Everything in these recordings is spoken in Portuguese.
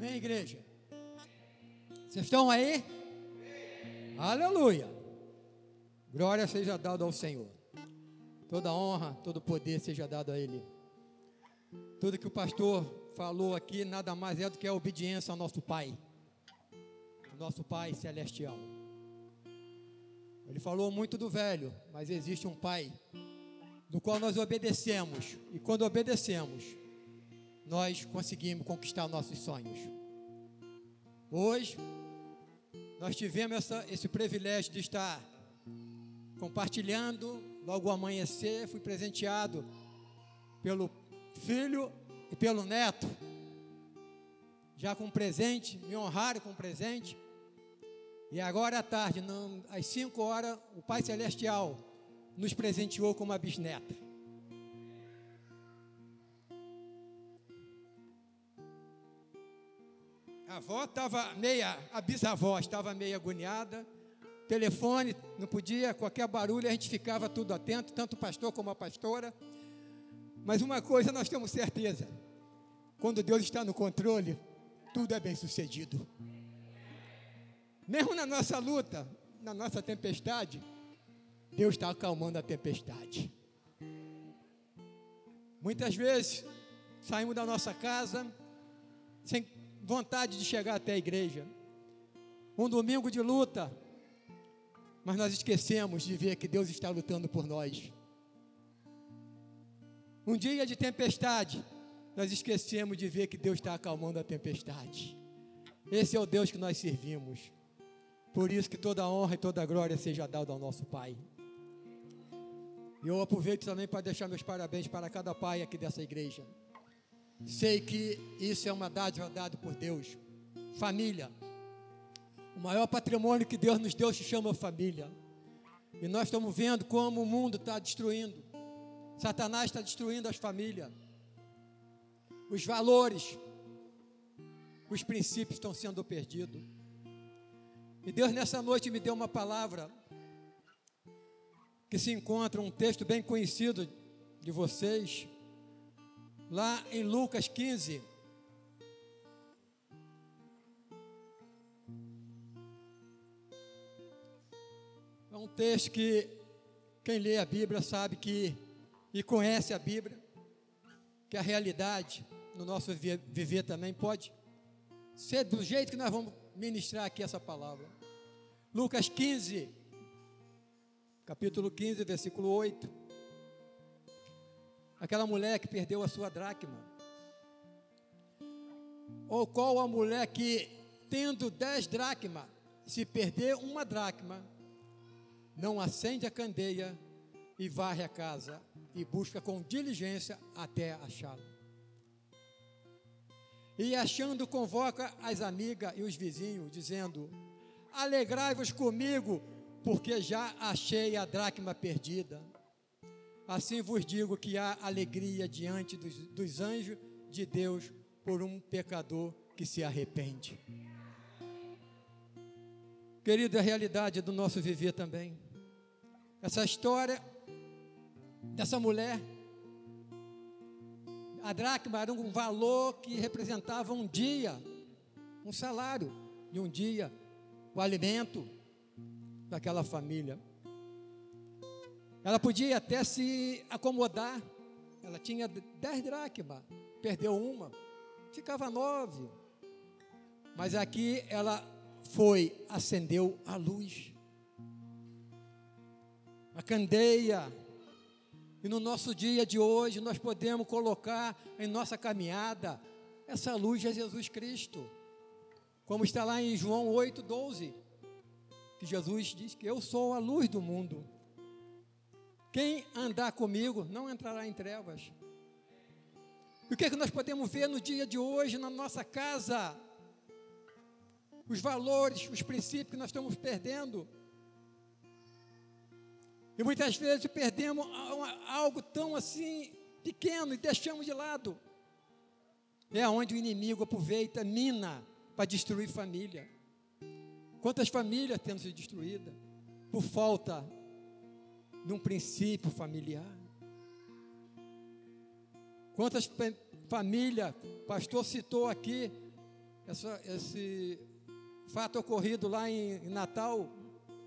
Amém, igreja? Vocês estão aí? Aleluia! Glória seja dada ao Senhor. Toda honra, todo poder seja dado a Ele. Tudo que o pastor falou aqui nada mais é do que a obediência ao nosso Pai, nosso Pai celestial. Ele falou muito do velho, mas existe um Pai do qual nós obedecemos, e quando obedecemos, nós conseguimos conquistar nossos sonhos. Hoje, nós tivemos essa, esse privilégio de estar compartilhando, logo amanhecer, fui presenteado pelo filho e pelo neto, já com presente, me honraram com presente. E agora à tarde, às 5 horas, o Pai Celestial nos presenteou com uma bisneta. Avó estava meia, a bisavó estava meio agoniada. Telefone, não podia, qualquer barulho a gente ficava tudo atento, tanto o pastor como a pastora. Mas uma coisa nós temos certeza: quando Deus está no controle, tudo é bem sucedido. Mesmo na nossa luta, na nossa tempestade, Deus está acalmando a tempestade. Muitas vezes saímos da nossa casa sem vontade de chegar até a igreja. Um domingo de luta, mas nós esquecemos de ver que Deus está lutando por nós. Um dia de tempestade, nós esquecemos de ver que Deus está acalmando a tempestade. Esse é o Deus que nós servimos. Por isso que toda honra e toda glória seja dada ao nosso Pai. E eu aproveito também para deixar meus parabéns para cada pai aqui dessa igreja. Sei que isso é uma dádiva dada por Deus. Família. O maior patrimônio que Deus nos deu se chama família. E nós estamos vendo como o mundo está destruindo. Satanás está destruindo as famílias. Os valores, os princípios estão sendo perdidos. E Deus nessa noite me deu uma palavra que se encontra um texto bem conhecido de vocês, lá em Lucas 15. É um texto que quem lê a Bíblia sabe que e conhece a Bíblia, que a realidade no nosso viver também pode ser do jeito que nós vamos ministrar aqui essa palavra. Lucas 15, capítulo 15, versículo 8. Aquela mulher que perdeu a sua dracma. Ou qual a mulher que, tendo dez dracmas, se perder uma dracma, não acende a candeia e varre a casa e busca com diligência até achá-la. E achando, convoca as amigas e os vizinhos, dizendo: Alegrai-vos comigo, porque já achei a dracma perdida. Assim vos digo que há alegria diante dos, dos anjos de Deus por um pecador que se arrepende. Querido, é a realidade do nosso viver também. Essa história dessa mulher, a dracma era um valor que representava um dia, um salário de um dia, o alimento daquela família. Ela podia até se acomodar. Ela tinha dez dracmas, perdeu uma, ficava nove. Mas aqui ela foi, acendeu a luz. A candeia. E no nosso dia de hoje nós podemos colocar em nossa caminhada essa luz de Jesus Cristo. Como está lá em João 8:12, que Jesus diz que eu sou a luz do mundo. Quem andar comigo não entrará em trevas. E o que é que nós podemos ver no dia de hoje na nossa casa? Os valores, os princípios que nós estamos perdendo. E muitas vezes perdemos algo tão assim pequeno e deixamos de lado. É onde o inimigo aproveita, mina para destruir família. Quantas famílias temos sido destruídas por falta num princípio familiar. Quantas famílias, pastor citou aqui, essa, esse fato ocorrido lá em, em Natal,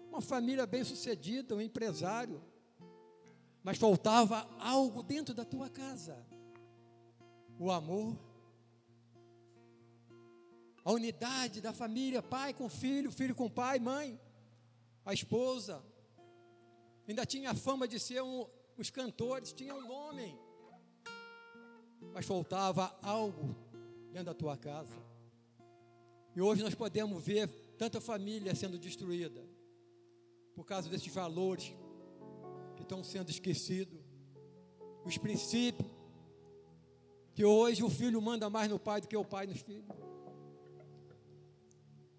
uma família bem sucedida, um empresário, mas faltava algo dentro da tua casa: o amor, a unidade da família, pai com filho, filho com pai, mãe, a esposa. Ainda tinha a fama de ser um, os cantores, tinha um nome, mas faltava algo dentro da tua casa. E hoje nós podemos ver tanta família sendo destruída por causa desses valores que estão sendo esquecidos, os princípios que hoje o filho manda mais no pai do que o pai nos filhos.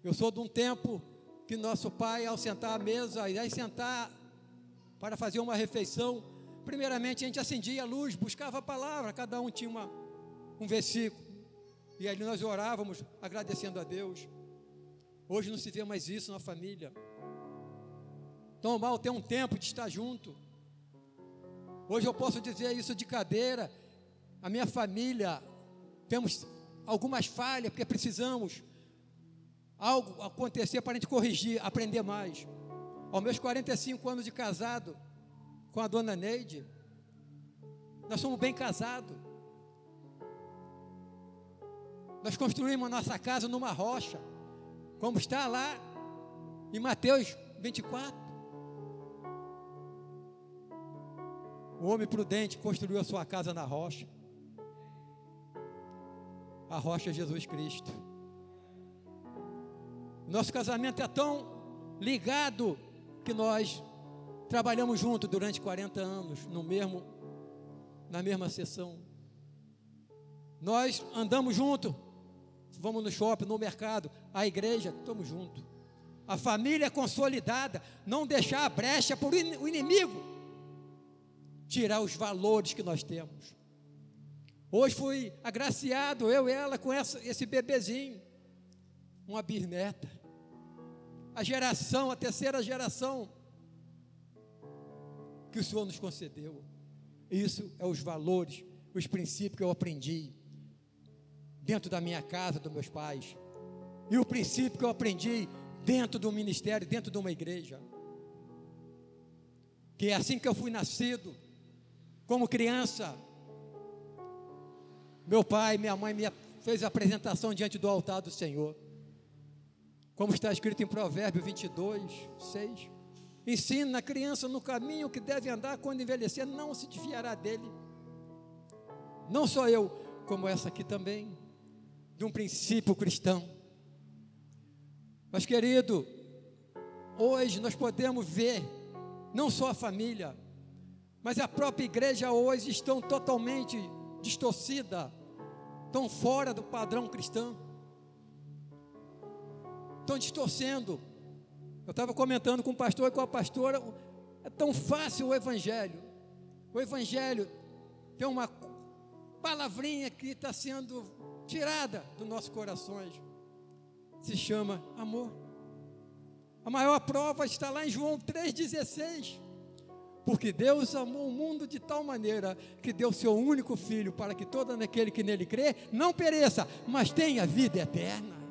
Eu sou de um tempo que nosso pai, ao sentar à mesa, e aí sentar para fazer uma refeição, primeiramente a gente acendia a luz, buscava a palavra, cada um tinha uma, um versículo, e aí nós orávamos agradecendo a Deus. Hoje não se vê mais isso na família. Tão mal ter um tempo de estar junto. Hoje eu posso dizer isso de cadeira. A minha família, temos algumas falhas, porque precisamos algo acontecer para a gente corrigir, aprender mais. Aos meus 45 anos de casado com a dona Neide, nós somos bem casados. Nós construímos nossa casa numa rocha, como está lá em Mateus 24. O homem prudente construiu a sua casa na rocha. A rocha é Jesus Cristo. Nosso casamento é tão ligado que nós trabalhamos juntos durante 40 anos, no mesmo, na mesma sessão. Nós andamos juntos, vamos no shopping, no mercado, a igreja, estamos juntos. A família é consolidada, não deixar a brecha por o inimigo tirar os valores que nós temos. Hoje fui agraciado, eu e ela, com essa, esse bebezinho uma bisneta. A geração, a terceira geração que o Senhor nos concedeu. Isso é os valores, os princípios que eu aprendi dentro da minha casa, dos meus pais. E o princípio que eu aprendi dentro do ministério, dentro de uma igreja. Que é assim que eu fui nascido, como criança, meu pai, minha mãe me fez a apresentação diante do altar do Senhor. Como está escrito em Provérbios 22, 6. Ensina a criança no caminho que deve andar, quando envelhecer, não se desviará dele. Não só eu, como essa aqui também, de um princípio cristão. Mas, querido, hoje nós podemos ver, não só a família, mas a própria igreja hoje estão totalmente distorcida, estão fora do padrão cristão estão distorcendo. Eu estava comentando com o pastor e com a pastora, é tão fácil o Evangelho. O Evangelho tem uma palavrinha que está sendo tirada dos nossos corações. Se chama amor. A maior prova está lá em João 3,16. Porque Deus amou o mundo de tal maneira que deu seu único filho para que todo aquele que nele crê não pereça, mas tenha vida eterna.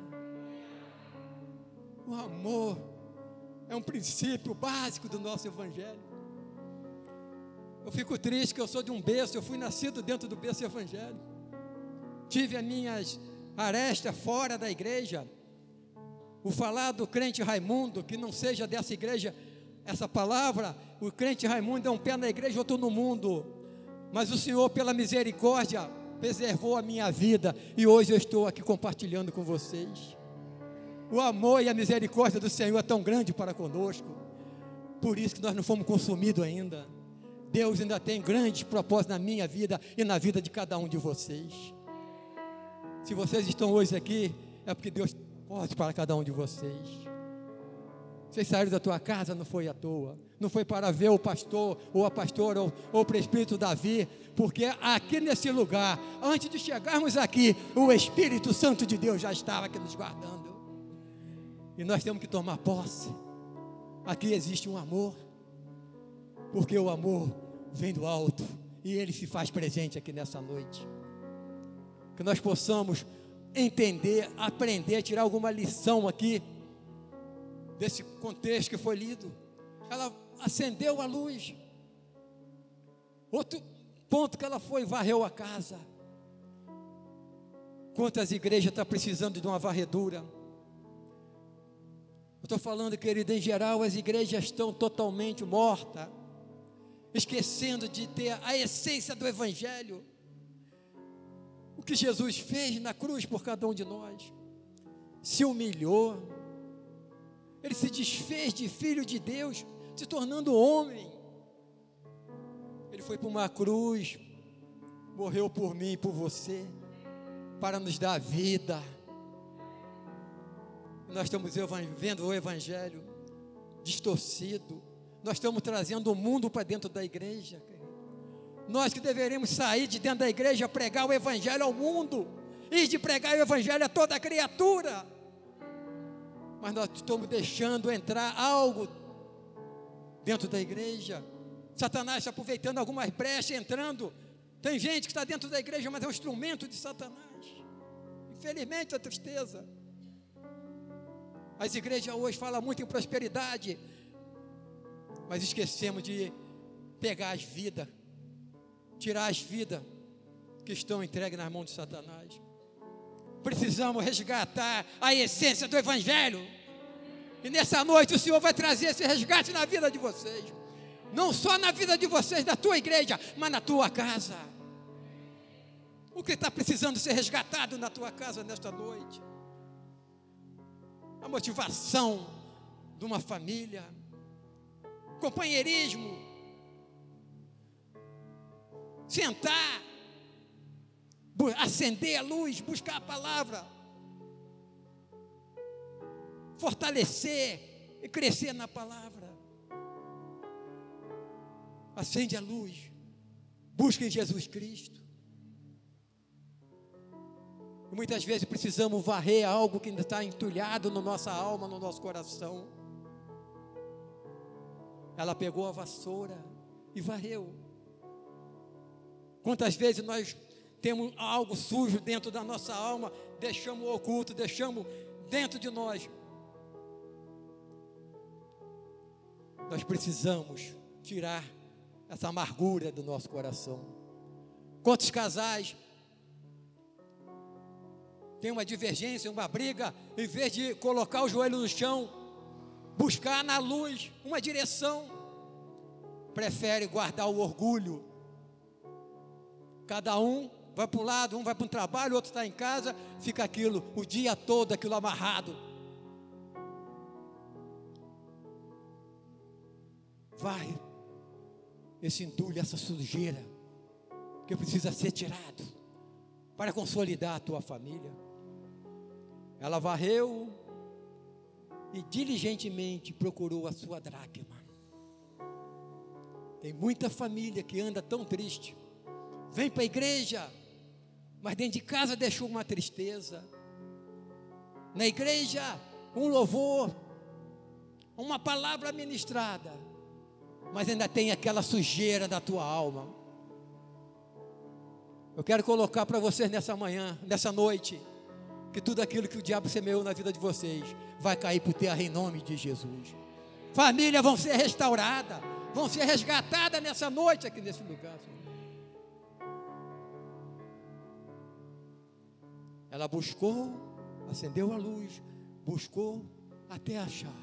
O amor é um princípio básico do nosso evangelho. Eu fico triste que eu sou de um berço, eu fui nascido dentro do berço evangélico. Tive as minhas arestas fora da igreja. O falar do crente Raimundo, que não seja dessa igreja, essa palavra, o crente Raimundo é um pé na igreja, outro no mundo. Mas o Senhor, pela misericórdia, preservou a minha vida e hoje eu estou aqui compartilhando com vocês. O amor e a misericórdia do Senhor é tão grande para conosco. Por isso que nós não fomos consumidos ainda. Deus ainda tem grandes propósitos na minha vida e na vida de cada um de vocês. Se vocês estão hoje aqui, é porque Deus pode para cada um de vocês. Vocês saíram da tua casa, não foi à toa. Não foi para ver o pastor, ou a pastora, ou, ou o presbítero Davi, porque aqui nesse lugar, antes de chegarmos aqui, o Espírito Santo de Deus já estava aqui nos guardando. E nós temos que tomar posse. Aqui existe um amor, porque o amor vem do alto e ele se faz presente aqui nessa noite. Que nós possamos entender, aprender, tirar alguma lição aqui desse contexto que foi lido. Ela acendeu a luz. Outro ponto que ela foi, varreu a casa. Quantas igrejas estão tá precisando de uma varredura? Eu estou falando, querido, em geral, as igrejas estão totalmente mortas, esquecendo de ter a essência do Evangelho. O que Jesus fez na cruz por cada um de nós, se humilhou, ele se desfez de filho de Deus, se tornando homem. Ele foi para uma cruz, morreu por mim e por você, para nos dar vida. Nós estamos vendo o Evangelho distorcido, nós estamos trazendo o mundo para dentro da igreja. Nós que deveríamos sair de dentro da igreja, pregar o Evangelho ao mundo, e de pregar o Evangelho a toda criatura mas nós estamos deixando entrar algo dentro da igreja. Satanás está aproveitando algumas brechas, entrando. Tem gente que está dentro da igreja, mas é um instrumento de Satanás. Infelizmente, a tristeza. As igrejas hoje falam muito em prosperidade, mas esquecemos de pegar as vidas, tirar as vidas que estão entregues nas mãos de Satanás. Precisamos resgatar a essência do Evangelho. E nessa noite o Senhor vai trazer esse resgate na vida de vocês. Não só na vida de vocês, da tua igreja, mas na tua casa. O que está precisando ser resgatado na tua casa nesta noite? A motivação de uma família, companheirismo, sentar, acender a luz, buscar a palavra, fortalecer e crescer na palavra. Acende a luz, busca em Jesus Cristo. E muitas vezes precisamos varrer algo que ainda está entulhado na nossa alma, no nosso coração. Ela pegou a vassoura e varreu. Quantas vezes nós temos algo sujo dentro da nossa alma, deixamos oculto, deixamos dentro de nós. Nós precisamos tirar essa amargura do nosso coração. Quantos casais tem uma divergência, uma briga, em vez de colocar o joelho no chão, buscar na luz uma direção, prefere guardar o orgulho. Cada um vai para um lado, um vai para um trabalho, o outro está em casa, fica aquilo o dia todo, aquilo amarrado. Vai, esse entulho, essa sujeira, que precisa ser tirado para consolidar a tua família. Ela varreu e diligentemente procurou a sua dracma. Tem muita família que anda tão triste, vem para a igreja, mas dentro de casa deixou uma tristeza. Na igreja, um louvor, uma palavra ministrada, mas ainda tem aquela sujeira da tua alma. Eu quero colocar para vocês nessa manhã, nessa noite, que tudo aquilo que o diabo semeou na vida de vocês vai cair por terra em nome de Jesus. Famílias vão ser restauradas, vão ser resgatadas nessa noite aqui nesse lugar. Senhor. Ela buscou, acendeu a luz, buscou até achar.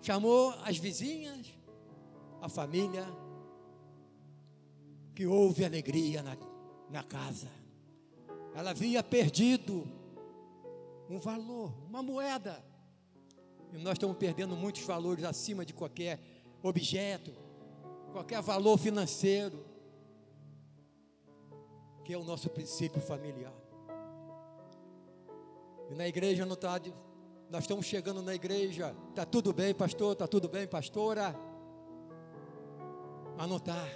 Chamou as vizinhas, a família, que houve alegria na, na casa. Ela havia perdido um valor, uma moeda. E nós estamos perdendo muitos valores acima de qualquer objeto, qualquer valor financeiro, que é o nosso princípio familiar. E na igreja não está. Nós estamos chegando na igreja. Está tudo bem, pastor? Está tudo bem, pastora? Está.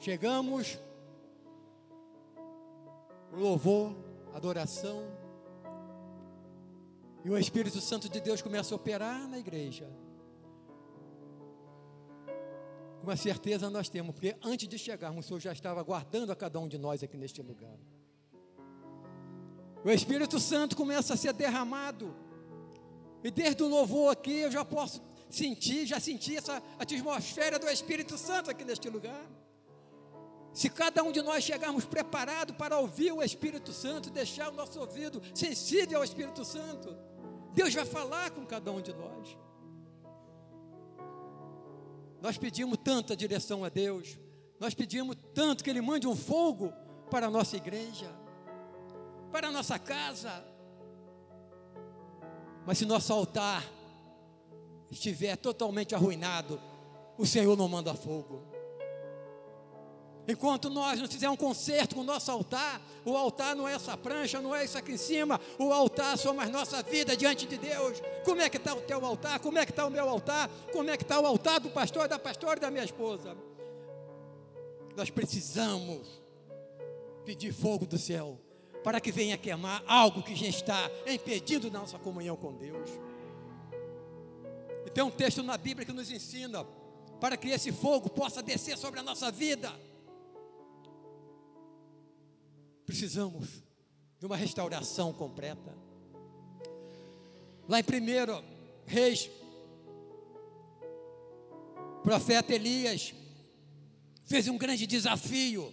Chegamos, louvor, adoração, e o Espírito Santo de Deus começa a operar na igreja. Com uma certeza nós temos, porque antes de chegarmos, o Senhor já estava guardando a cada um de nós aqui neste lugar. o Espírito Santo começa a ser derramado. E desde o louvor aqui eu já posso sentir, já senti essa atmosfera do Espírito Santo aqui neste lugar. Se cada um de nós chegarmos preparado para ouvir o Espírito Santo, deixar o nosso ouvido sensível ao Espírito Santo, Deus vai falar com cada um de nós. Nós pedimos tanta direção a Deus, nós pedimos tanto que Ele mande um fogo para a nossa igreja, para a nossa casa. Mas se nosso altar estiver totalmente arruinado, o Senhor não manda fogo. Enquanto nós não fizermos um conserto com o nosso altar, o altar não é essa prancha, não é isso aqui em cima, o altar somos nossa vida diante de Deus. Como é que está o teu altar? Como é que está o meu altar? Como é que está o altar do pastor, da pastora e da minha esposa? Nós precisamos pedir fogo do céu para que venha queimar algo que já está impedindo nossa comunhão com Deus. E tem um texto na Bíblia que nos ensina para que esse fogo possa descer sobre a nossa vida Precisamos de uma restauração completa. Lá em 1 Reis, profeta Elias fez um grande desafio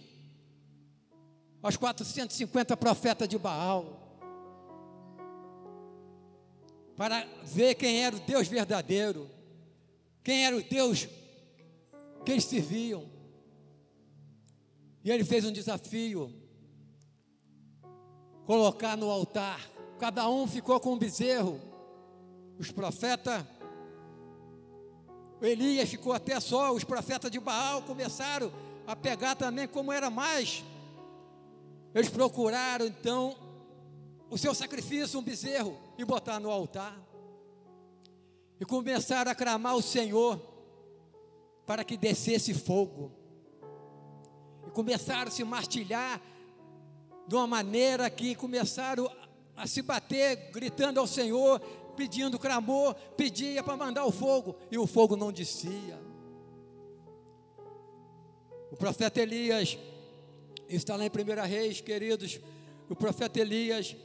aos 450 profetas de Baal para ver quem era o Deus verdadeiro, quem era o Deus que eles serviam. E ele fez um desafio colocar no altar. Cada um ficou com um bezerro. Os profetas, Elias ficou até só, os profetas de Baal começaram a pegar também como era mais. Eles procuraram então o seu sacrifício, um bezerro, e botar no altar. E começaram a clamar o Senhor para que descesse fogo. E começaram a se martilhar de uma maneira que começaram a se bater, gritando ao Senhor, pedindo clamor, pedia para mandar o fogo, e o fogo não descia. O profeta Elias, está lá em 1 Reis, queridos, o profeta Elias,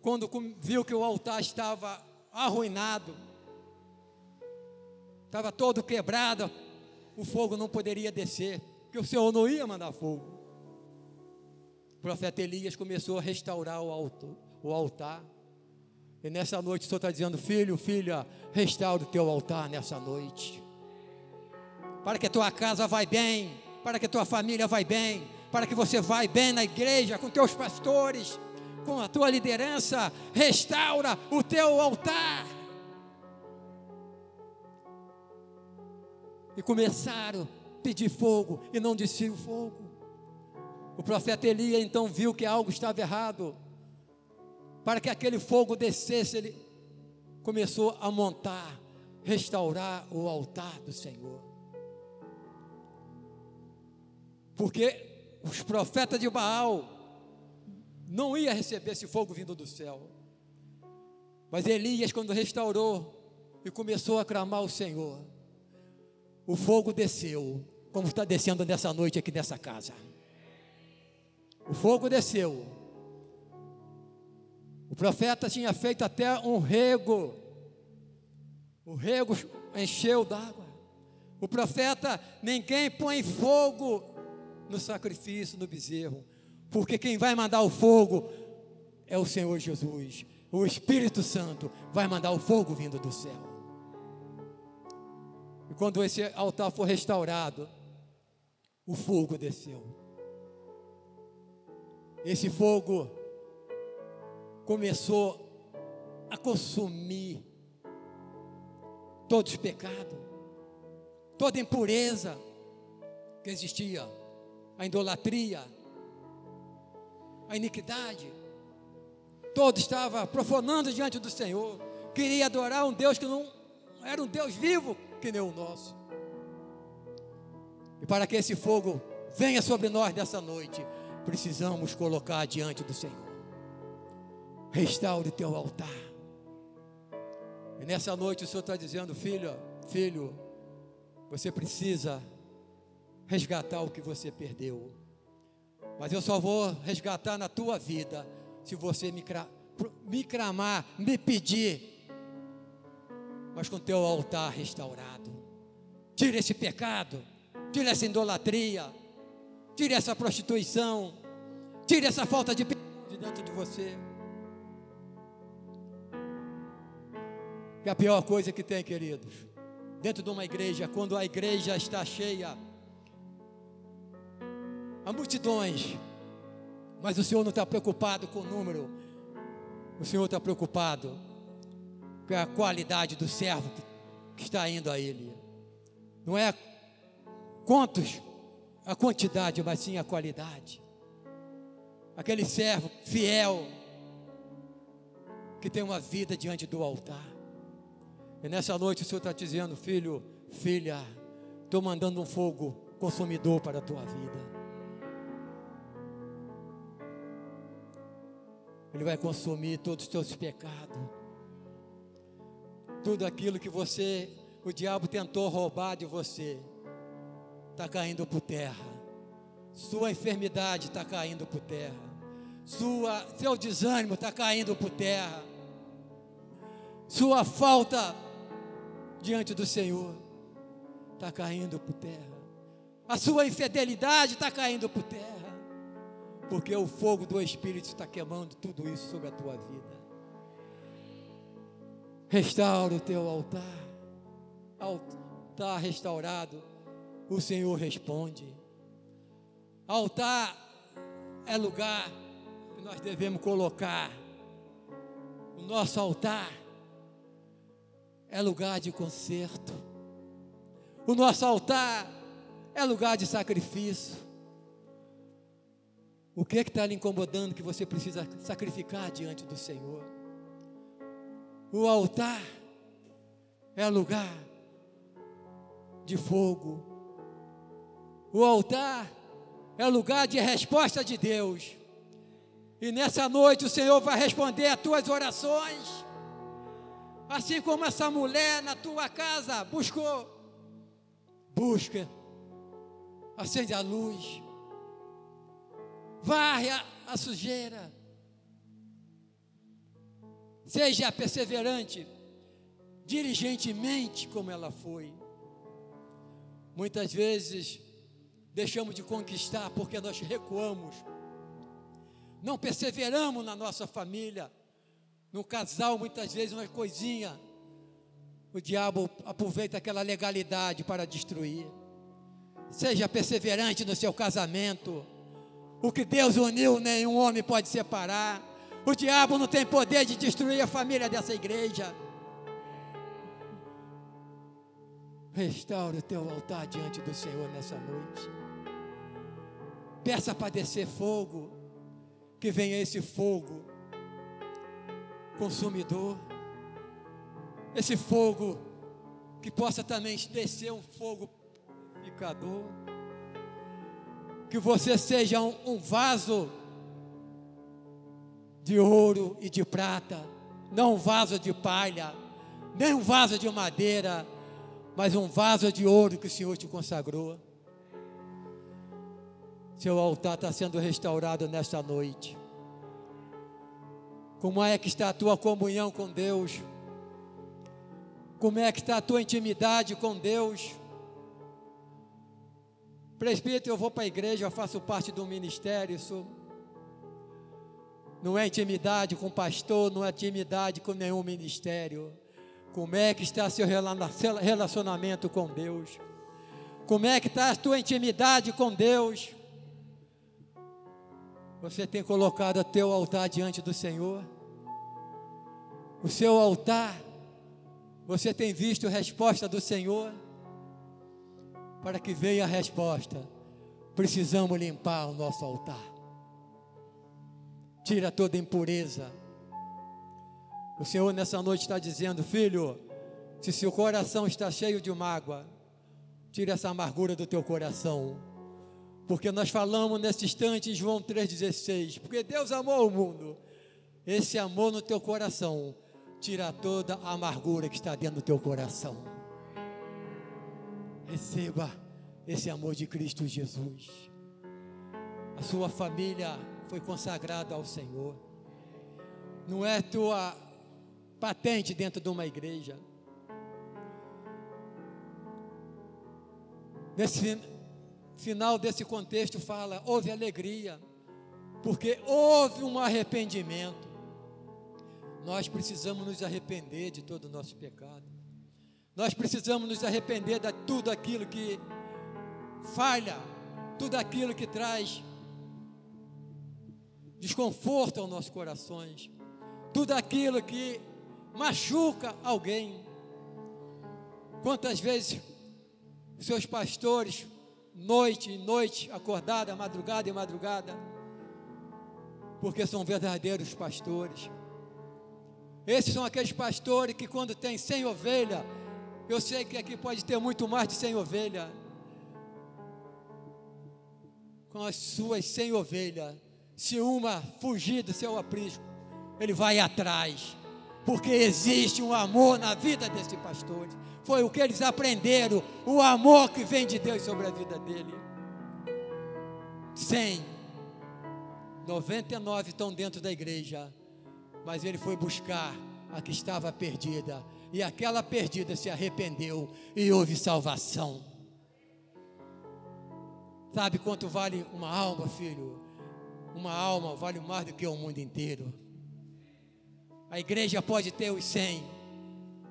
quando viu que o altar estava arruinado, estava todo quebrado, o fogo não poderia descer, porque o Senhor não ia mandar fogo. O profeta Elias começou a restaurar o altar. E nessa noite o Senhor está dizendo, filho, filha, restaure o teu altar nessa noite. Para que a tua casa vai bem, para que a tua família vai bem, para que você vai bem na igreja, com teus pastores, com a tua liderança, restaura o teu altar. E começaram a pedir fogo e não descia o fogo. O profeta Elias então viu que algo estava errado. Para que aquele fogo descesse, ele começou a montar, restaurar o altar do Senhor. Porque os profetas de Baal não iam receber esse fogo vindo do céu. Mas Elias, quando restaurou e começou a clamar o Senhor, o fogo desceu, como está descendo nessa noite aqui nessa casa. O fogo desceu. O profeta tinha feito até um rego. O rego encheu d'água. O profeta, ninguém põe fogo no sacrifício, no bezerro, porque quem vai mandar o fogo é o Senhor Jesus. O Espírito Santo vai mandar o fogo vindo do céu. E quando esse altar for restaurado, o fogo desceu esse fogo começou a consumir todos os pecados, toda impureza que existia, a idolatria, a iniquidade. Todo estava profanando diante do Senhor, queria adorar um Deus que não era um Deus vivo que nem o nosso. E para que esse fogo venha sobre nós nessa noite, precisamos colocar diante do Senhor. Restaure teu altar. E nessa noite o Senhor está dizendo, filho, filho, você precisa resgatar o que você perdeu. Mas eu só vou resgatar na tua vida se você me, me clamar, me pedir, mas com teu altar restaurado. Tire esse pecado, tire essa idolatria, tire essa prostituição, tire essa falta de de dentro de você. Que a pior coisa que tem, queridos, dentro de uma igreja, quando a igreja está cheia, há multidões, mas o Senhor não está preocupado com o número, o Senhor está preocupado com a qualidade do servo que está indo a Ele. Não é quantos, a quantidade, mas sim a qualidade. Aquele servo fiel, que tem uma vida diante do altar. E nessa noite o Senhor está dizendo, filho, filha, estou mandando um fogo consumidor para a tua vida. Ele vai consumir todos os teus pecados. Tudo aquilo que você, o diabo tentou roubar de você, está caindo por terra. Sua enfermidade está caindo por terra. Sua, seu desânimo está caindo por terra. Sua falta diante do Senhor está caindo por terra. A sua infidelidade está caindo por terra porque o fogo do Espírito está queimando tudo isso sobre a tua vida. Restaura o teu altar, altar restaurado, o Senhor responde. Altar é lugar que nós devemos colocar. O nosso altar é lugar de conserto. O nosso altar é lugar de sacrifício. O que é que está lhe incomodando que você precisa sacrificar diante do Senhor? O altar é lugar de fogo. O altar é lugar de resposta de Deus. E nessa noite o Senhor vai responder às tuas orações. Assim como essa mulher na tua casa buscou. Busca. Acende a luz varre a, a sujeira. Seja perseverante, diligentemente como ela foi. Muitas vezes deixamos de conquistar porque nós recuamos. Não perseveramos na nossa família. No casal, muitas vezes, uma coisinha. O diabo aproveita aquela legalidade para destruir. Seja perseverante no seu casamento o que Deus uniu, nenhum homem pode separar. O diabo não tem poder de destruir a família dessa igreja. Restaure o teu altar diante do Senhor nessa noite. Peça para descer fogo. Que venha esse fogo consumidor. Esse fogo que possa também descer um fogo purificador que você seja um, um vaso de ouro e de prata, não um vaso de palha, nem um vaso de madeira, mas um vaso de ouro que o Senhor te consagrou. Seu altar está sendo restaurado nesta noite. Como é que está a tua comunhão com Deus? Como é que está a tua intimidade com Deus? Presbítero, eu vou para a igreja, eu faço parte do ministério, isso não é intimidade com pastor, não é intimidade com nenhum ministério. Como é que está seu relacionamento com Deus? Como é que está a tua intimidade com Deus? Você tem colocado o teu altar diante do Senhor? O seu altar, você tem visto a resposta do Senhor? para que venha a resposta, precisamos limpar o nosso altar. Tira toda impureza. O Senhor nessa noite está dizendo, filho, se seu coração está cheio de mágoa, tira essa amargura do teu coração. Porque nós falamos nesse instante em João 3,16, porque Deus amou o mundo. Esse amor no teu coração tira toda a amargura que está dentro do teu coração. Receba esse amor de Cristo Jesus. A sua família foi consagrada ao Senhor. não é tua patente dentro de uma igreja. Nesse final desse contexto fala, houve alegria, porque houve um arrependimento. Nós precisamos nos arrepender de todo o nosso pecado. Nós precisamos nos arrepender de tudo aquilo que falha, tudo aquilo que traz desconforto aos nossos corações, tudo aquilo que machuca alguém. Quantas vezes seus pastores, noite e noite, acordada, madrugada e madrugada, porque são verdadeiros pastores. Esses são aqueles pastores que quando tem 100 ovelhas, eu sei que aqui pode ter muito mais de 100 ovelhas. Com as suas 100 ovelhas, se uma fugir do seu aprisco, ele vai atrás, porque existe um amor na vida desse pastor. Foi o que eles aprenderam, o amor que vem de Deus sobre a vida dele. 100, 99 estão dentro da igreja, mas ele foi buscar a que estava perdida, e aquela perdida se arrependeu e houve salvação. Sabe quanto vale uma alma, filho? Uma alma vale mais do que o mundo inteiro. A igreja pode ter os cem,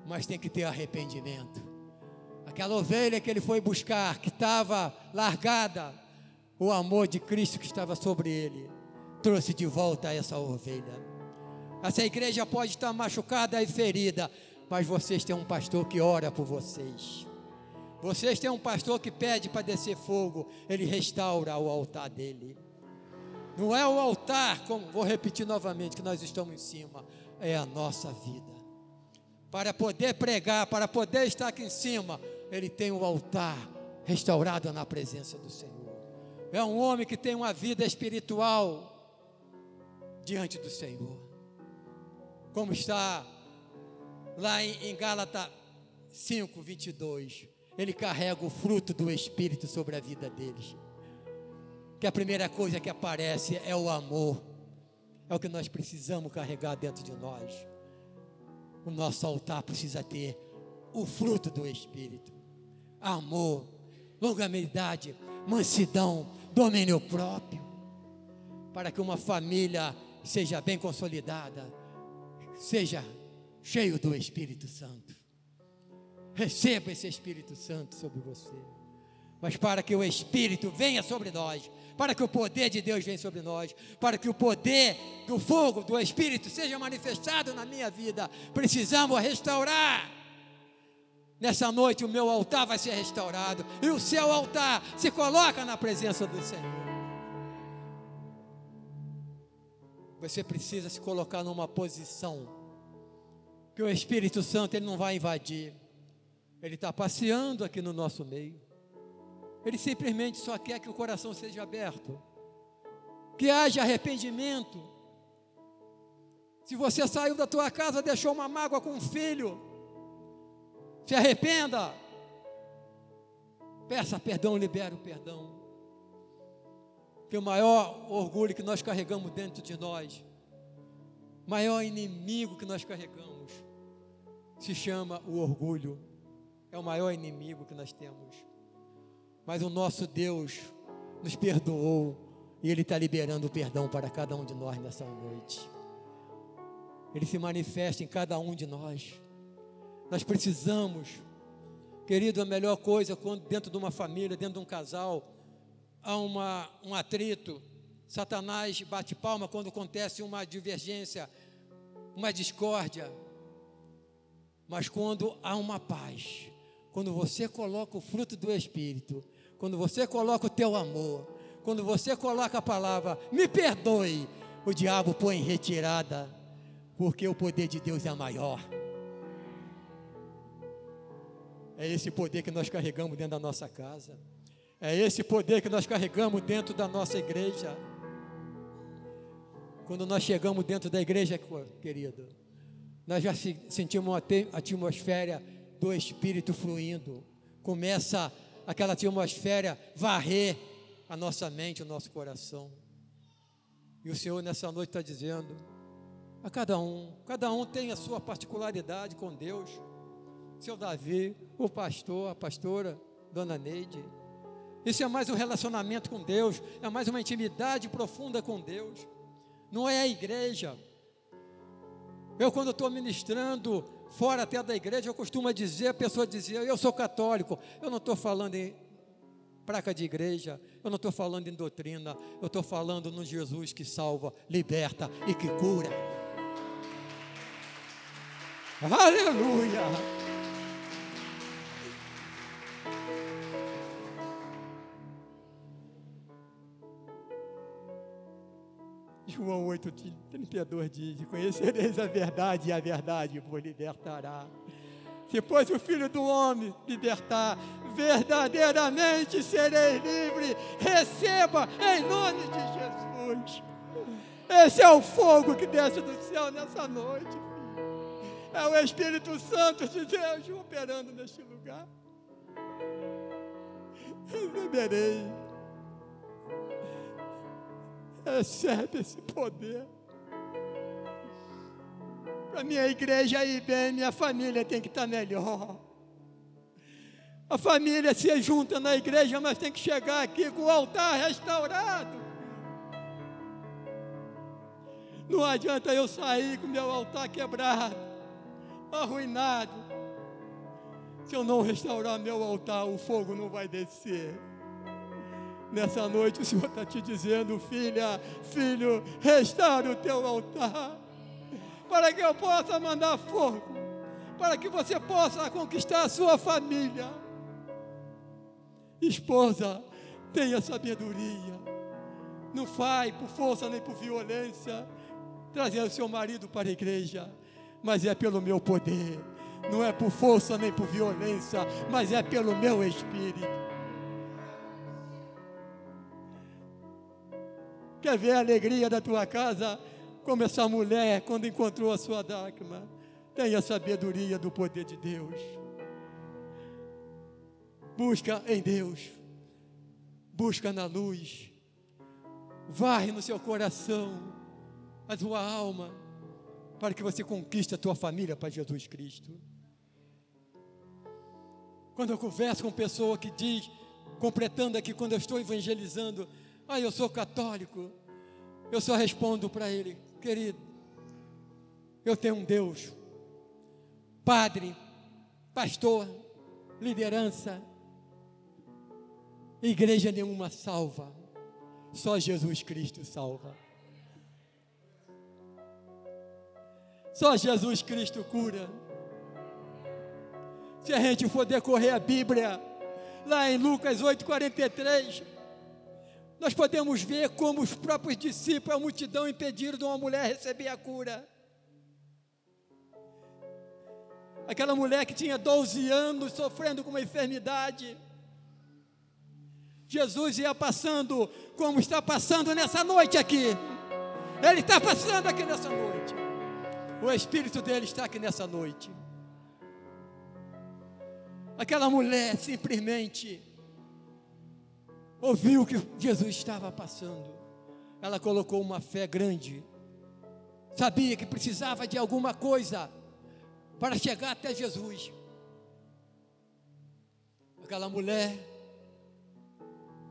mas tem que ter arrependimento. Aquela ovelha que ele foi buscar, que estava largada, o amor de Cristo que estava sobre ele, trouxe de volta essa ovelha. Essa igreja pode estar machucada e ferida, mas vocês têm um pastor que ora por vocês. Vocês têm um pastor que pede para descer fogo, ele restaura o altar dele. Não é o altar, como vou repetir novamente, que nós estamos em cima, é a nossa vida. Para poder pregar, para poder estar aqui em cima, ele tem o altar restaurado na presença do Senhor. É um homem que tem uma vida espiritual diante do Senhor. Como está lá em, em Gálatas 5, 22. Ele carrega o fruto do Espírito sobre a vida deles. Que a primeira coisa que aparece é o amor. É o que nós precisamos carregar dentro de nós. O nosso altar precisa ter o fruto do Espírito: amor, longanimidade, mansidão, domínio próprio. Para que uma família seja bem consolidada, seja cheio do Espírito Santo. Receba esse Espírito Santo sobre você. Mas para que o Espírito venha sobre nós, para que o poder de Deus venha sobre nós, para que o poder do fogo do Espírito seja manifestado na minha vida, precisamos restaurar. Nessa noite o meu altar vai ser restaurado e o seu altar se coloca na presença do Senhor. Você precisa se colocar numa posição que o Espírito Santo ele não vai invadir. Ele está passeando aqui no nosso meio. Ele simplesmente só quer que o coração seja aberto, que haja arrependimento. Se você saiu da tua casa, deixou uma mágoa com um filho, se arrependa. Peça perdão, libera o perdão. Que o maior orgulho que nós carregamos dentro de nós, maior inimigo que nós carregamos, se chama o orgulho. É o maior inimigo que nós temos. Mas o nosso Deus nos perdoou e Ele está liberando o perdão para cada um de nós nessa noite. Ele se manifesta em cada um de nós. Nós precisamos, querido, a melhor coisa quando dentro de uma família, dentro de um casal, há uma, um atrito. Satanás bate palma quando acontece uma divergência, uma discórdia. Mas quando há uma paz, quando você coloca o fruto do Espírito, quando você coloca o teu amor, quando você coloca a palavra, me perdoe, o diabo põe em retirada, porque o poder de Deus é maior. É esse poder que nós carregamos dentro da nossa casa. É esse poder que nós carregamos dentro da nossa igreja. Quando nós chegamos dentro da igreja, querido, nós já sentimos uma atmosfera do Espírito fluindo. Começa aquela atmosfera varrer a nossa mente, o nosso coração. E o Senhor nessa noite está dizendo: a cada um. Cada um tem a sua particularidade com Deus. Seu Davi, o pastor, a pastora, Dona Neide. Isso é mais um relacionamento com Deus, é mais uma intimidade profunda com Deus. Não é a igreja. Eu, quando estou ministrando fora até da igreja, eu costumo dizer, a pessoa dizia, eu sou católico. Eu não estou falando em praca de igreja, eu não estou falando em doutrina, eu estou falando no Jesus que salva, liberta e que cura. Aleluia! João 8, 32 diz: Conhecereis a verdade, e a verdade vos libertará. Se, pois, o Filho do Homem libertar, verdadeiramente sereis livre. Receba em nome de Jesus. Esse é o fogo que desce do céu nessa noite. É o Espírito Santo de Deus operando neste lugar. Receberei. Recebe esse poder. Para minha igreja ir bem, minha família tem que estar melhor. A família se junta na igreja, mas tem que chegar aqui com o altar restaurado. Não adianta eu sair com meu altar quebrado, arruinado. Se eu não restaurar meu altar, o fogo não vai descer. Nessa noite o Senhor está te dizendo, filha, filho, restaure o teu altar, para que eu possa mandar fogo, para que você possa conquistar a sua família. Esposa, tenha sabedoria, não faz por força nem por violência, trazer o seu marido para a igreja, mas é pelo meu poder, não é por força nem por violência, mas é pelo meu espírito. Quer ver a alegria da tua casa? Como essa mulher, quando encontrou a sua dracma. Tenha sabedoria do poder de Deus. Busca em Deus. Busca na luz. Varre no seu coração, a tua alma, para que você conquiste a tua família para Jesus Cristo. Quando eu converso com pessoa que diz, completando aqui, quando eu estou evangelizando, ah, eu sou católico. Eu só respondo para ele, querido, eu tenho um Deus, Padre, pastor, liderança, igreja nenhuma salva, só Jesus Cristo salva. Só Jesus Cristo cura. Se a gente for decorrer a Bíblia, lá em Lucas 8,43, nós podemos ver como os próprios discípulos, a multidão, impediram de uma mulher receber a cura. Aquela mulher que tinha 12 anos sofrendo com uma enfermidade. Jesus ia passando como está passando nessa noite aqui. Ele está passando aqui nessa noite. O Espírito dele está aqui nessa noite. Aquela mulher simplesmente ouviu que Jesus estava passando. Ela colocou uma fé grande. Sabia que precisava de alguma coisa para chegar até Jesus. Aquela mulher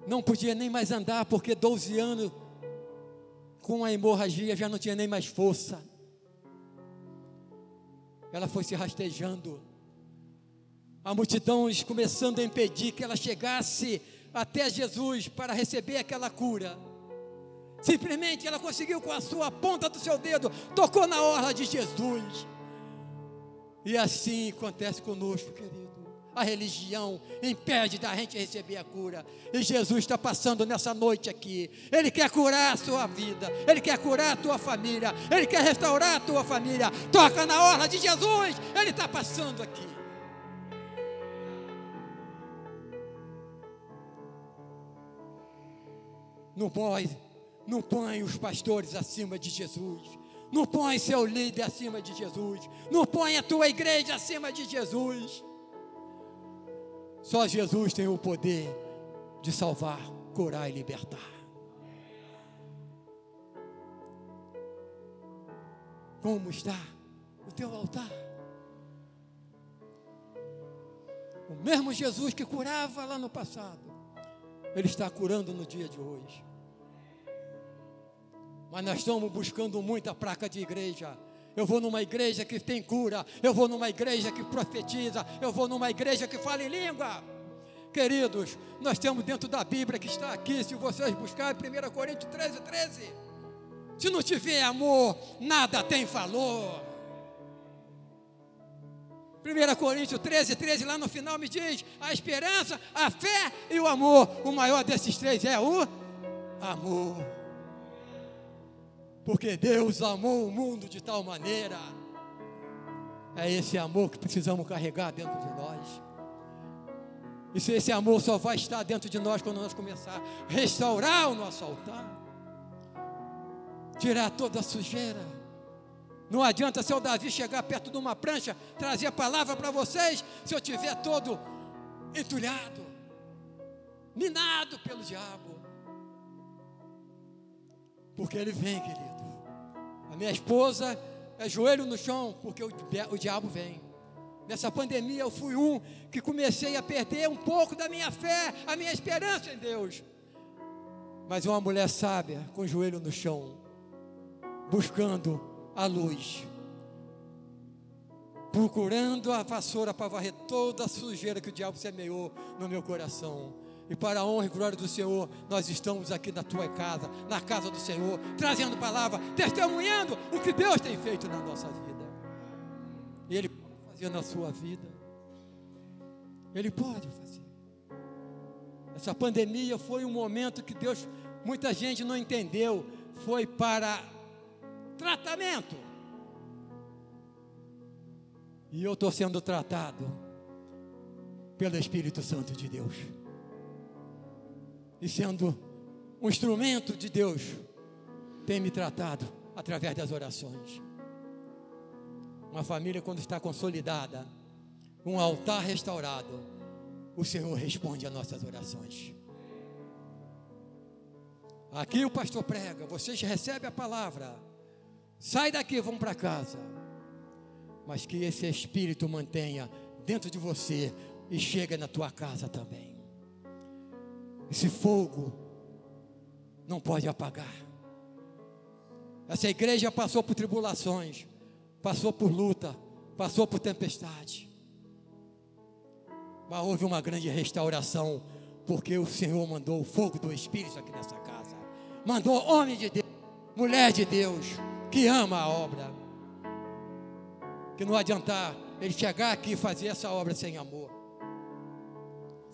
não podia nem mais andar, porque 12 anos com a hemorragia já não tinha nem mais força. Ela foi se rastejando. A multidão começando a impedir que ela chegasse até Jesus para receber aquela cura. Simplesmente ela conseguiu com a sua ponta do seu dedo, tocou na orla de Jesus. E assim acontece conosco, querido. A religião impede da gente receber a cura. E Jesus está passando nessa noite aqui. Ele quer curar a sua vida. Ele quer curar a tua família. Ele quer restaurar a tua família. Toca na orla de Jesus. Ele está passando aqui. Não põe, não põe os pastores acima de Jesus. Não põe seu líder acima de Jesus. Não põe a tua igreja acima de Jesus. Só Jesus tem o poder de salvar, curar e libertar. Como está o teu altar? O mesmo Jesus que curava lá no passado, Ele está curando no dia de hoje. Mas nós estamos buscando muita placa de igreja. Eu vou numa igreja que tem cura, eu vou numa igreja que profetiza, eu vou numa igreja que fala em língua. Queridos, nós temos dentro da Bíblia que está aqui, se vocês buscarem 1 Coríntios 13, 13. Se não tiver amor, nada tem valor. 1 Coríntios 13, 13, lá no final me diz: a esperança, a fé e o amor. O maior desses três é o amor. Porque Deus amou o mundo de tal maneira. É esse amor que precisamos carregar dentro de nós. E se esse amor só vai estar dentro de nós quando nós começar a restaurar o nosso altar, tirar toda a sujeira não adianta se o Davi chegar perto de uma prancha, trazer a palavra para vocês, se eu tiver todo entulhado, minado pelo diabo. Porque ele vem, querido. A minha esposa é joelho no chão, porque o, o diabo vem. Nessa pandemia eu fui um que comecei a perder um pouco da minha fé, a minha esperança em Deus. Mas uma mulher sábia, com o joelho no chão, buscando a luz, procurando a vassoura para varrer toda a sujeira que o diabo semeou no meu coração. E para a honra e glória do Senhor, nós estamos aqui na tua casa, na casa do Senhor, trazendo palavra, testemunhando o que Deus tem feito na nossa vida. E Ele pode fazer na sua vida. Ele pode fazer. Essa pandemia foi um momento que Deus, muita gente não entendeu, foi para tratamento. E eu estou sendo tratado pelo Espírito Santo de Deus. E sendo um instrumento de Deus, tem me tratado através das orações. Uma família, quando está consolidada, um altar restaurado, o Senhor responde às nossas orações. Aqui o pastor prega, vocês recebem a palavra, Sai daqui, vão para casa. Mas que esse espírito mantenha dentro de você e chega na tua casa também. Esse fogo não pode apagar. Essa igreja passou por tribulações, passou por luta, passou por tempestade. Mas houve uma grande restauração, porque o Senhor mandou o fogo do Espírito aqui nessa casa. Mandou homem de Deus, mulher de Deus, que ama a obra. Que não adiantar ele chegar aqui e fazer essa obra sem amor.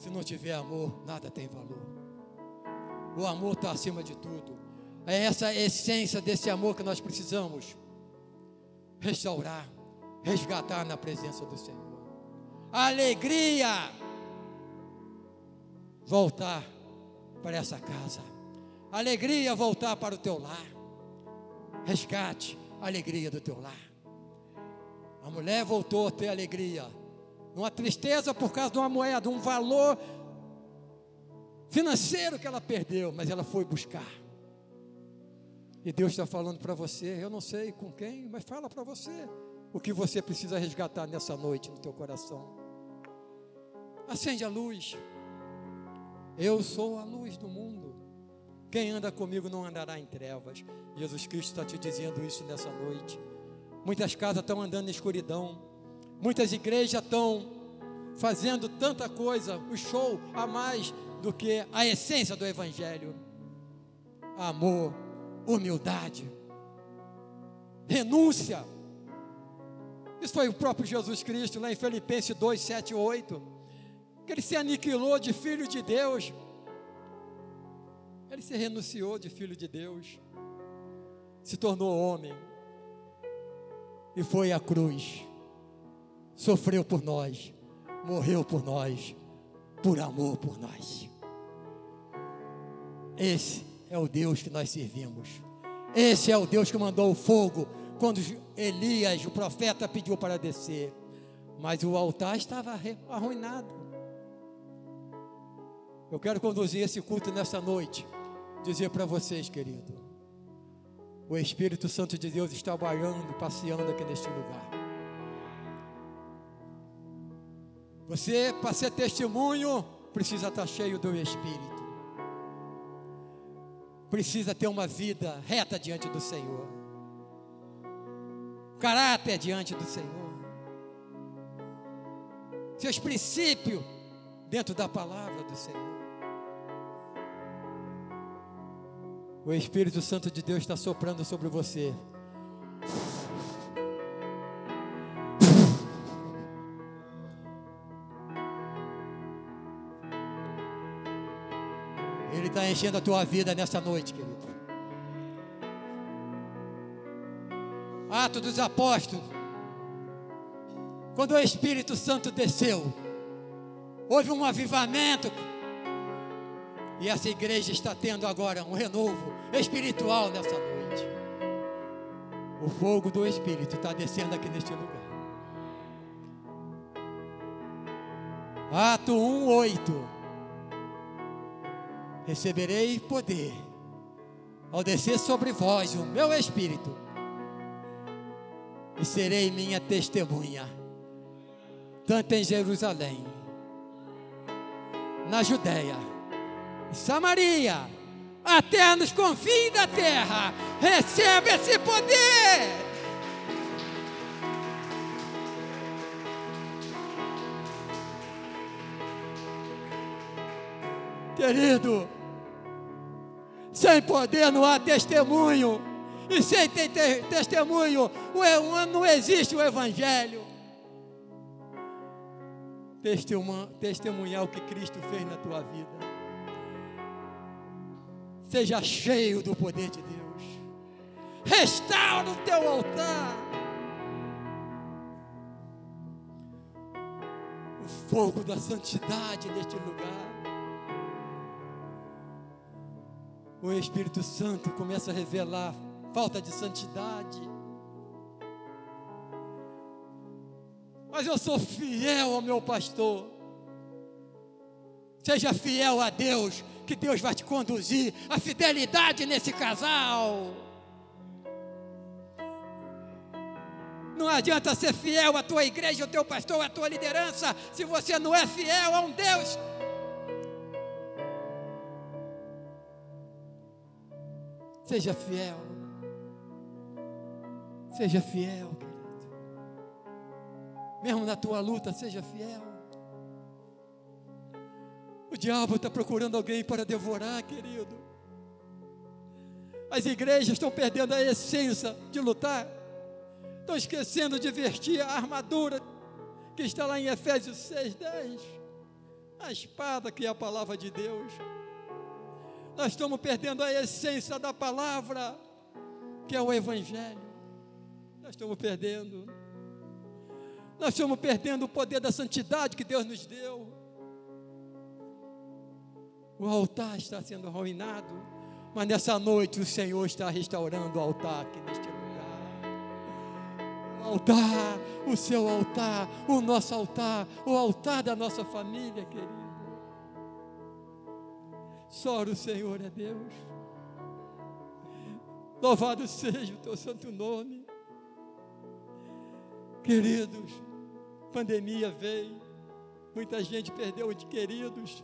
Se não tiver amor, nada tem valor. O amor está acima de tudo. É essa essência desse amor que nós precisamos restaurar, resgatar na presença do Senhor. Alegria voltar para essa casa. Alegria voltar para o teu lar resgate a alegria do teu lar. A mulher voltou a ter alegria. Uma tristeza por causa de uma moeda, um valor financeiro que ela perdeu, mas ela foi buscar. E Deus está falando para você, eu não sei com quem, mas fala para você o que você precisa resgatar nessa noite no teu coração. Acende a luz. Eu sou a luz do mundo. Quem anda comigo não andará em trevas. Jesus Cristo está te dizendo isso nessa noite. Muitas casas estão andando em escuridão. Muitas igrejas estão fazendo tanta coisa, o show a mais do que a essência do Evangelho. Amor, humildade, renúncia. Isso foi o próprio Jesus Cristo lá em Filipenses 2, 7 e 8. Que ele se aniquilou de filho de Deus ele se renunciou de filho de Deus, se tornou homem e foi à cruz. Sofreu por nós, morreu por nós, por amor por nós. Esse é o Deus que nós servimos. Esse é o Deus que mandou o fogo quando Elias, o profeta, pediu para descer. Mas o altar estava arruinado. Eu quero conduzir esse culto nessa noite dizer para vocês, querido, O Espírito Santo de Deus está trabalhando, passeando aqui neste lugar. Você, para ser testemunho, precisa estar cheio do Espírito. Precisa ter uma vida reta diante do Senhor. Caráter diante do Senhor. Seus princípios dentro da palavra do Senhor. O Espírito Santo de Deus está soprando sobre você. Enchendo a tua vida nessa noite, querido. Atos dos Apóstolos. Quando o Espírito Santo desceu, houve um avivamento. E essa igreja está tendo agora um renovo espiritual nessa noite. O fogo do Espírito está descendo aqui neste lugar. Ato 1, 8. Receberei poder ao descer sobre vós o meu Espírito, e serei minha testemunha, tanto em Jerusalém, na Judéia, Samaria, até nos confins da terra. Receba esse poder. Querido, sem poder não há testemunho, e sem ter testemunho não existe o Evangelho. Testemunhar o que Cristo fez na tua vida. Seja cheio do poder de Deus. Restaura o teu altar. O fogo da santidade neste lugar. O Espírito Santo começa a revelar falta de santidade. Mas eu sou fiel ao meu pastor. Seja fiel a Deus que Deus vai te conduzir a fidelidade nesse casal. Não adianta ser fiel à tua igreja, ao teu pastor, à tua liderança, se você não é fiel a um Deus. Seja fiel. Seja fiel, querido. Mesmo na tua luta, seja fiel. O diabo está procurando alguém para devorar, querido. As igrejas estão perdendo a essência de lutar, estão esquecendo de vestir a armadura que está lá em Efésios 6,10. A espada que é a palavra de Deus. Nós estamos perdendo a essência da palavra, que é o Evangelho. Nós estamos perdendo. Nós estamos perdendo o poder da santidade que Deus nos deu. O altar está sendo arruinado, mas nessa noite o Senhor está restaurando o altar aqui neste lugar. O altar, o seu altar, o nosso altar, o altar da nossa família, querido. Só o Senhor é Deus. Louvado seja o teu santo nome. Queridos, pandemia veio, muita gente perdeu de queridos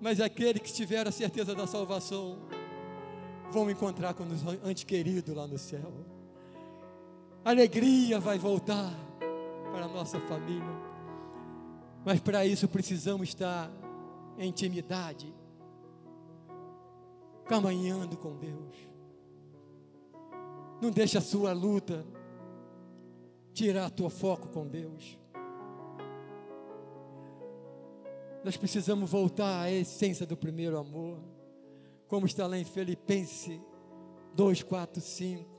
mas aquele que tiver a certeza da salvação vão encontrar com os antes queridos lá no céu. Alegria vai voltar para a nossa família. Mas para isso precisamos estar intimidade, caminhando com Deus. Não deixe a sua luta tirar teu foco com Deus. Nós precisamos voltar à essência do primeiro amor, como está lá em Filipenses 2, 4, 5.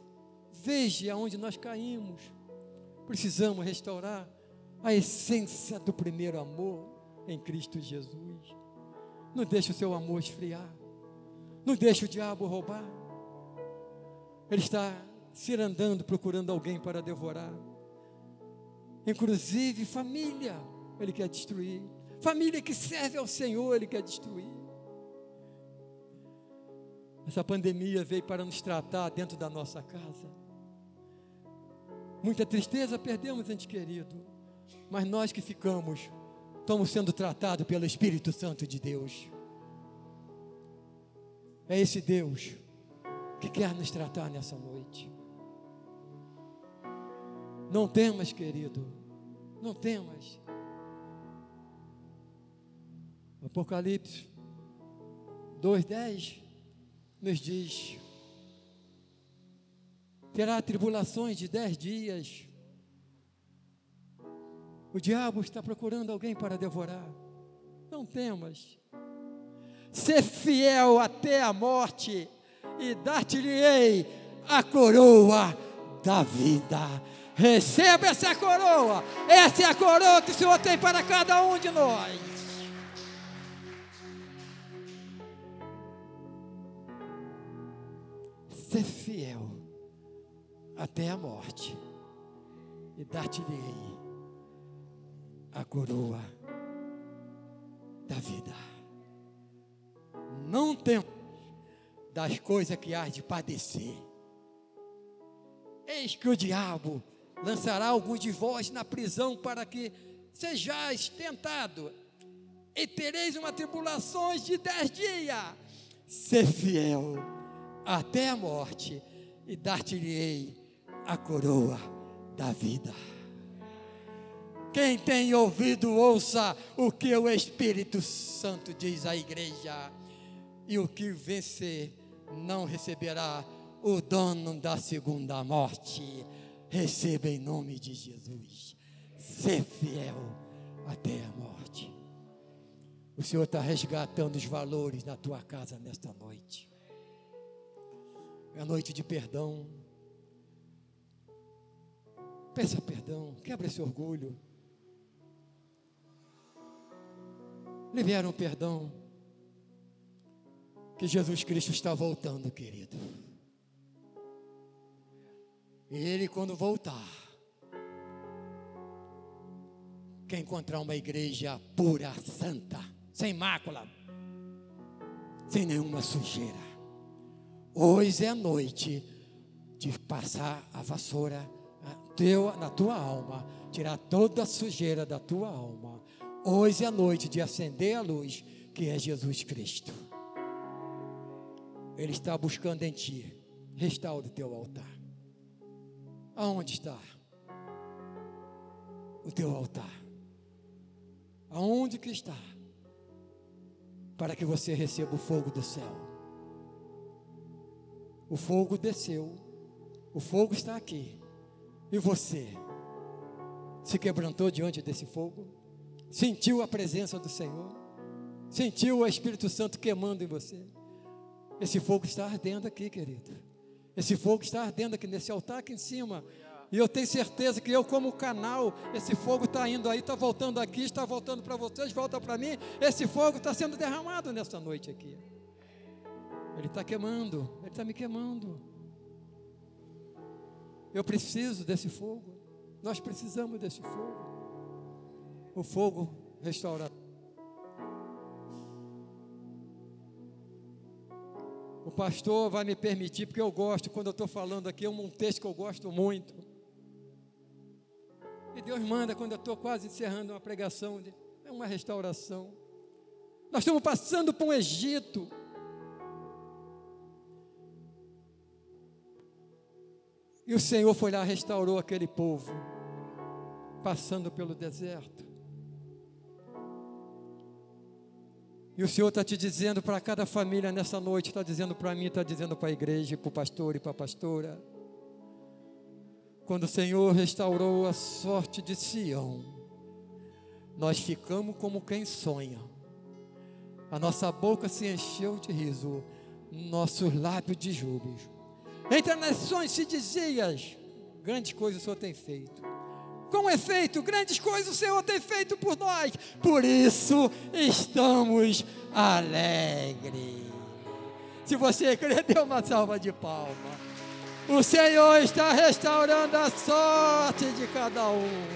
Veja aonde nós caímos. Precisamos restaurar a essência do primeiro amor em Cristo Jesus. Não deixe o seu amor esfriar. Não deixe o diabo roubar. Ele está se andando procurando alguém para devorar. Inclusive família, ele quer destruir. Família que serve ao Senhor, Ele quer destruir. Essa pandemia veio para nos tratar dentro da nossa casa. Muita tristeza, perdemos ente querido. Mas nós que ficamos, estamos sendo tratados pelo Espírito Santo de Deus. É esse Deus que quer nos tratar nessa noite. Não temas, querido, não temas. Apocalipse 2,10 nos diz: terá tribulações de dez dias. O diabo está procurando alguém para devorar. Não temas. Ser fiel até a morte, e dar-te-ei a coroa da vida. Receba essa coroa. Essa é a coroa que o Senhor tem para cada um de nós. Ser fiel até a morte e dar-te-ei a coroa da vida. Não tem das coisas que há de padecer. Eis que o diabo lançará alguns de vós na prisão para que sejais tentado e tereis uma tribulação de dez dias. Ser fiel até a morte e dar-te-ei a coroa da vida. Quem tem ouvido, ouça o que o Espírito Santo diz à igreja. E o que vencer não receberá o dono da segunda morte. Receba em nome de Jesus. Ser fiel até a morte. O Senhor está resgatando os valores na tua casa nesta noite. É noite de perdão. Peça perdão, quebra esse orgulho. Libera um perdão que Jesus Cristo está voltando, querido. E Ele, quando voltar, quer encontrar uma igreja pura, santa, sem mácula, sem nenhuma sujeira. Hoje é a noite de passar a vassoura na tua alma, tirar toda a sujeira da tua alma. Hoje é a noite de acender a luz, que é Jesus Cristo. Ele está buscando em ti. Restaure o teu altar. Aonde está o teu altar? Aonde que está? Para que você receba o fogo do céu. O fogo desceu. O fogo está aqui. E você se quebrantou diante desse fogo? Sentiu a presença do Senhor? Sentiu o Espírito Santo queimando em você? Esse fogo está ardendo aqui, querido. Esse fogo está ardendo aqui nesse altar aqui em cima. E eu tenho certeza que eu, como canal, esse fogo está indo aí, está voltando aqui, está voltando para vocês, volta para mim. Esse fogo está sendo derramado nessa noite aqui. Ele está queimando, ele está me queimando. Eu preciso desse fogo. Nós precisamos desse fogo. O fogo restaurador. O pastor vai me permitir, porque eu gosto, quando eu estou falando aqui, é um texto que eu gosto muito. E Deus manda, quando eu estou quase encerrando uma pregação, é uma restauração. Nós estamos passando por um Egito. E o Senhor foi lá, restaurou aquele povo, passando pelo deserto. E o Senhor está te dizendo para cada família nessa noite, está dizendo para mim, está dizendo para a igreja, para o pastor e para a pastora. Quando o Senhor restaurou a sorte de Sião, nós ficamos como quem sonha. A nossa boca se encheu de riso, nossos lábios de júbilo. Entre nações se dizias, grandes coisas o Senhor tem feito. Com efeito, grandes coisas o Senhor tem feito por nós, por isso estamos alegres. Se você crê, dê uma salva de palma. O Senhor está restaurando a sorte de cada um.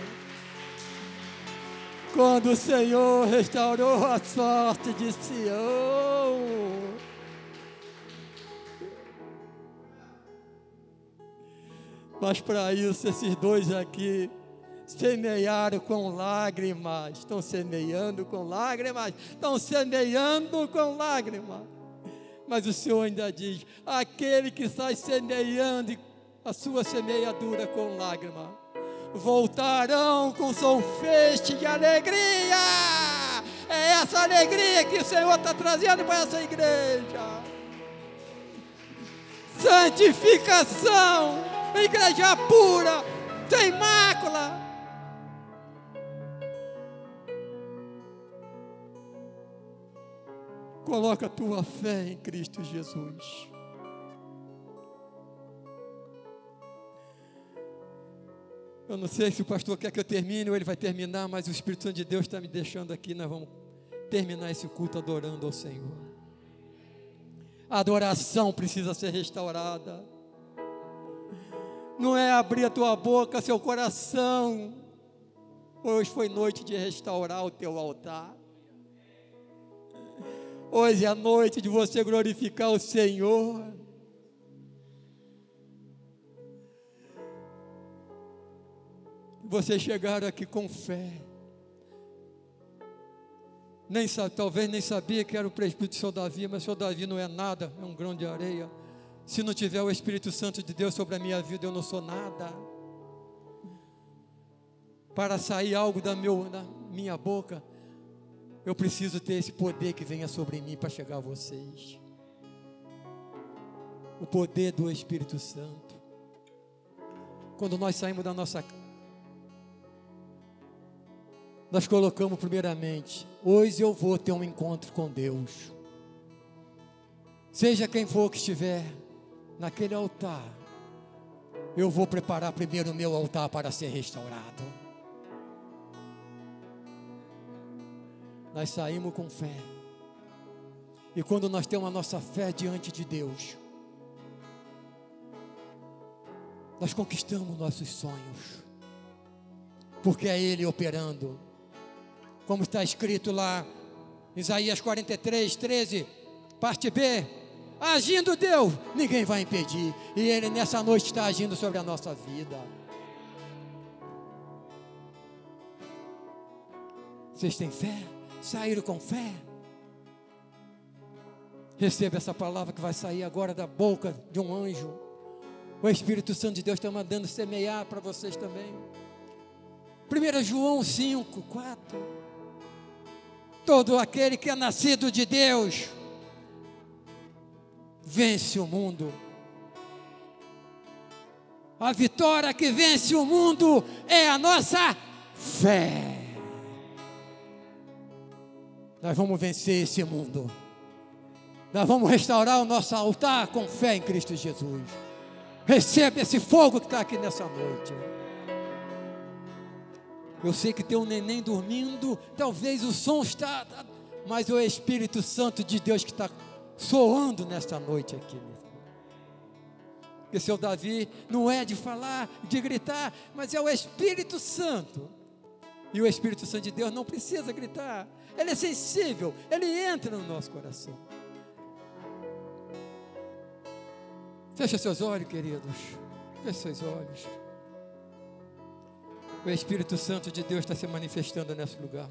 Quando o Senhor restaurou a sorte de Sião, Mas para isso, esses dois aqui semearam com lágrimas, estão semeando com lágrimas, estão semeando com lágrimas. Mas o Senhor ainda diz: aquele que sai semeando a sua semeadura com lágrimas, voltarão com som feste de alegria. É essa alegria que o Senhor está trazendo para essa igreja. Santificação, igreja pura, sem mácula. Coloca a tua fé em Cristo Jesus. Eu não sei se o pastor quer que eu termine ou ele vai terminar, mas o Espírito Santo de Deus está me deixando aqui. Nós vamos terminar esse culto adorando ao Senhor. A adoração precisa ser restaurada. Não é abrir a tua boca, seu coração. Hoje foi noite de restaurar o teu altar. Hoje é a noite de você glorificar o Senhor. Você chegar aqui com fé. Nem sabe, talvez nem sabia que era o presbítero seu Davi, mas o seu Davi não é nada, é um grão de areia. Se não tiver o Espírito Santo de Deus sobre a minha vida, eu não sou nada. Para sair algo da, meu, da minha boca, eu preciso ter esse poder que venha sobre mim para chegar a vocês. O poder do Espírito Santo. Quando nós saímos da nossa nós colocamos primeiramente, hoje eu vou ter um encontro com Deus. Seja quem for que estiver naquele altar, eu vou preparar primeiro o meu altar para ser restaurado. Nós saímos com fé. E quando nós temos a nossa fé diante de Deus, nós conquistamos nossos sonhos. Porque é Ele operando como está escrito lá, Isaías 43, 13, parte B. Agindo Deus, ninguém vai impedir. E Ele nessa noite está agindo sobre a nossa vida. Vocês têm fé? Saíram com fé? Receba essa palavra que vai sair agora da boca de um anjo. O Espírito Santo de Deus está mandando semear para vocês também. 1 João 5, 4. Todo aquele que é nascido de Deus vence o mundo. A vitória que vence o mundo é a nossa fé. Nós vamos vencer esse mundo. Nós vamos restaurar o nosso altar com fé em Cristo Jesus. Receba esse fogo que está aqui nessa noite. Eu sei que tem um neném dormindo, talvez o som está, mas o Espírito Santo de Deus que está soando nesta noite aqui. Porque seu Davi não é de falar, de gritar, mas é o Espírito Santo. E o Espírito Santo de Deus não precisa gritar, ele é sensível, ele entra no nosso coração. Fecha seus olhos, queridos. Fecha seus olhos. O Espírito Santo de Deus está se manifestando nesse lugar.